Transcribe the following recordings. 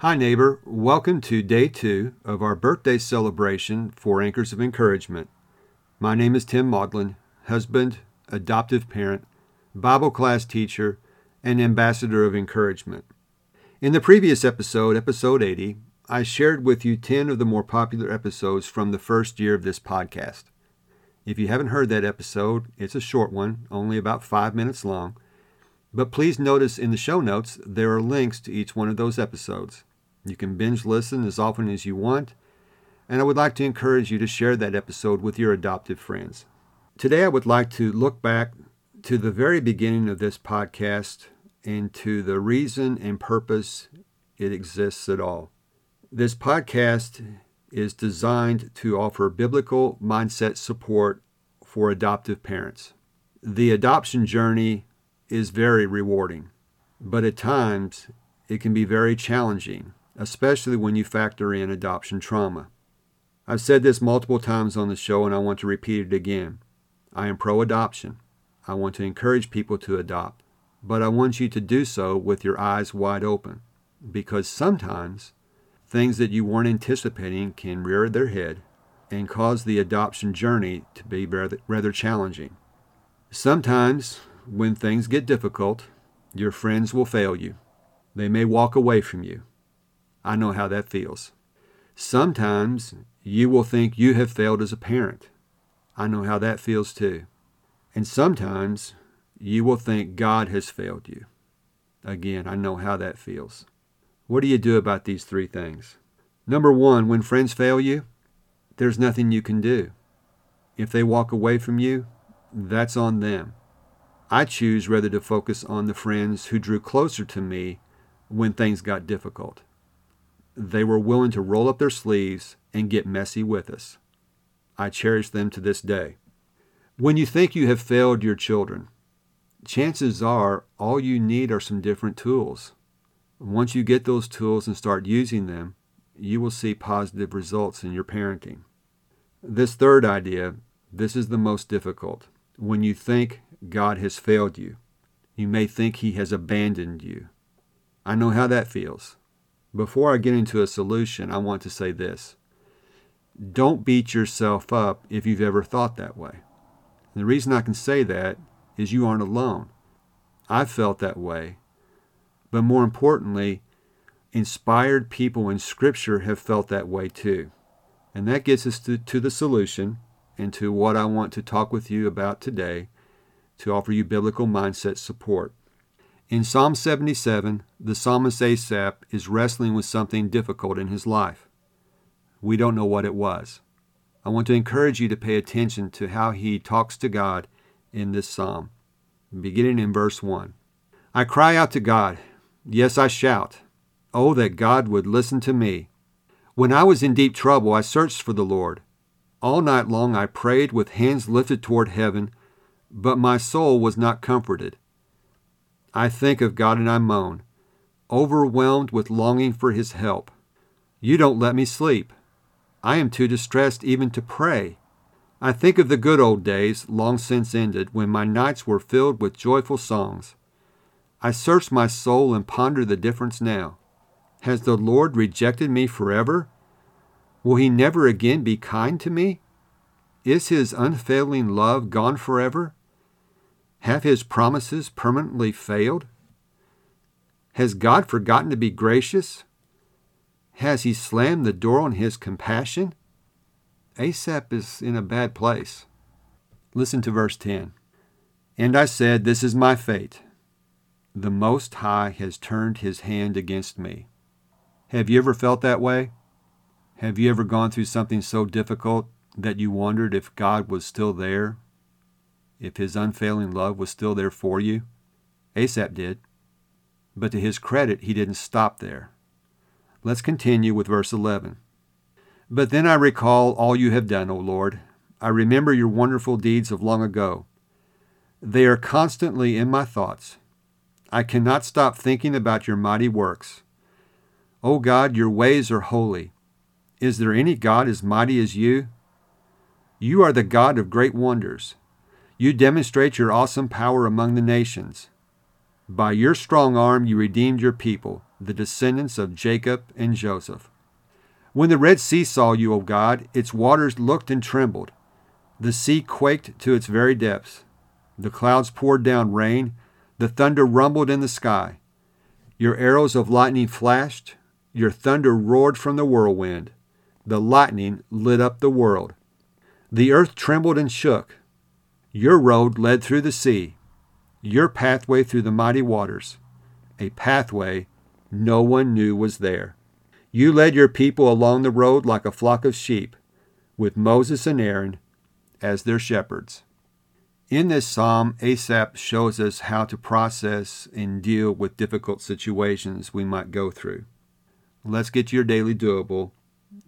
Hi, neighbor. Welcome to day two of our birthday celebration for Anchors of Encouragement. My name is Tim Maudlin, husband, adoptive parent, Bible class teacher, and ambassador of encouragement. In the previous episode, episode 80, I shared with you 10 of the more popular episodes from the first year of this podcast. If you haven't heard that episode, it's a short one, only about five minutes long. But please notice in the show notes there are links to each one of those episodes. You can binge listen as often as you want, and I would like to encourage you to share that episode with your adoptive friends. Today, I would like to look back to the very beginning of this podcast and to the reason and purpose it exists at all. This podcast is designed to offer biblical mindset support for adoptive parents. The adoption journey is very rewarding, but at times it can be very challenging, especially when you factor in adoption trauma. I've said this multiple times on the show and I want to repeat it again. I am pro adoption. I want to encourage people to adopt, but I want you to do so with your eyes wide open because sometimes things that you weren't anticipating can rear their head and cause the adoption journey to be rather, rather challenging. Sometimes, when things get difficult, your friends will fail you. They may walk away from you. I know how that feels. Sometimes you will think you have failed as a parent. I know how that feels too. And sometimes you will think God has failed you. Again, I know how that feels. What do you do about these three things? Number one, when friends fail you, there's nothing you can do. If they walk away from you, that's on them. I choose rather to focus on the friends who drew closer to me when things got difficult. They were willing to roll up their sleeves and get messy with us. I cherish them to this day. When you think you have failed your children, chances are all you need are some different tools. Once you get those tools and start using them, you will see positive results in your parenting. This third idea, this is the most difficult. When you think God has failed you, you may think he has abandoned you. I know how that feels. Before I get into a solution, I want to say this. Don't beat yourself up if you've ever thought that way. And the reason I can say that is you aren't alone. I've felt that way but more importantly, inspired people in Scripture have felt that way too. And that gets us to, to the solution and to what I want to talk with you about today to offer you biblical mindset support. In Psalm 77, the psalmist Asaph is wrestling with something difficult in his life. We don't know what it was. I want to encourage you to pay attention to how he talks to God in this psalm, beginning in verse 1. I cry out to God, Yes, I shout. Oh, that God would listen to me. When I was in deep trouble, I searched for the Lord. All night long I prayed with hands lifted toward heaven, but my soul was not comforted. I think of God and I moan, overwhelmed with longing for His help. You don't let me sleep. I am too distressed even to pray. I think of the good old days, long since ended, when my nights were filled with joyful songs. I search my soul and ponder the difference now. Has the Lord rejected me forever? Will he never again be kind to me? Is his unfailing love gone forever? Have his promises permanently failed? Has God forgotten to be gracious? Has he slammed the door on his compassion? Asaph is in a bad place. Listen to verse 10. And I said, This is my fate. The Most High has turned his hand against me. Have you ever felt that way? Have you ever gone through something so difficult that you wondered if God was still there? If his unfailing love was still there for you? Asaph did. But to his credit, he didn't stop there. Let's continue with verse 11. But then I recall all you have done, O Lord. I remember your wonderful deeds of long ago. They are constantly in my thoughts. I cannot stop thinking about your mighty works. O God, your ways are holy. Is there any God as mighty as you? You are the God of great wonders. You demonstrate your awesome power among the nations. By your strong arm you redeemed your people. the descendants of Jacob and Joseph. When the Red Sea saw you, O God, its waters looked and trembled. The sea quaked to its very depths. The clouds poured down rain. The thunder rumbled in the sky. Your arrows of lightning flashed. Your thunder roared from the whirlwind. The lightning lit up the world. The earth trembled and shook. Your road led through the sea, your pathway through the mighty waters, a pathway no one knew was there. You led your people along the road like a flock of sheep, with Moses and Aaron as their shepherds. In this psalm, Asaph shows us how to process and deal with difficult situations we might go through. Let's get your daily doable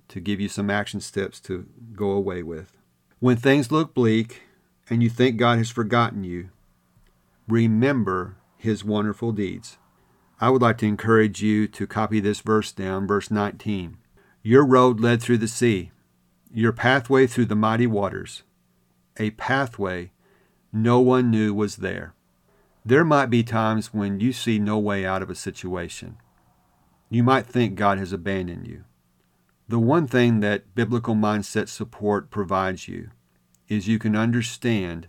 to give you some action steps to go away with. When things look bleak and you think God has forgotten you, remember his wonderful deeds. I would like to encourage you to copy this verse down, verse 19. Your road led through the sea, your pathway through the mighty waters, a pathway no one knew was there. There might be times when you see no way out of a situation. You might think God has abandoned you. The one thing that biblical mindset support provides you is you can understand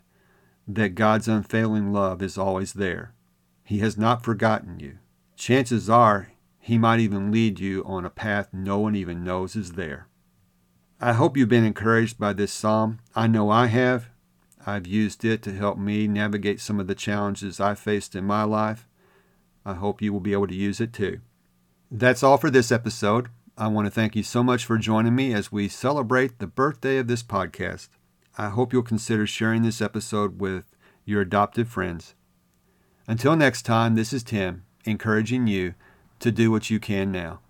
that God's unfailing love is always there. He has not forgotten you chances are he might even lead you on a path no one even knows is there. I hope you've been encouraged by this psalm. I know I have. I've used it to help me navigate some of the challenges I faced in my life. I hope you will be able to use it too. That's all for this episode. I want to thank you so much for joining me as we celebrate the birthday of this podcast. I hope you'll consider sharing this episode with your adopted friends. Until next time, this is Tim encouraging you to do what you can now.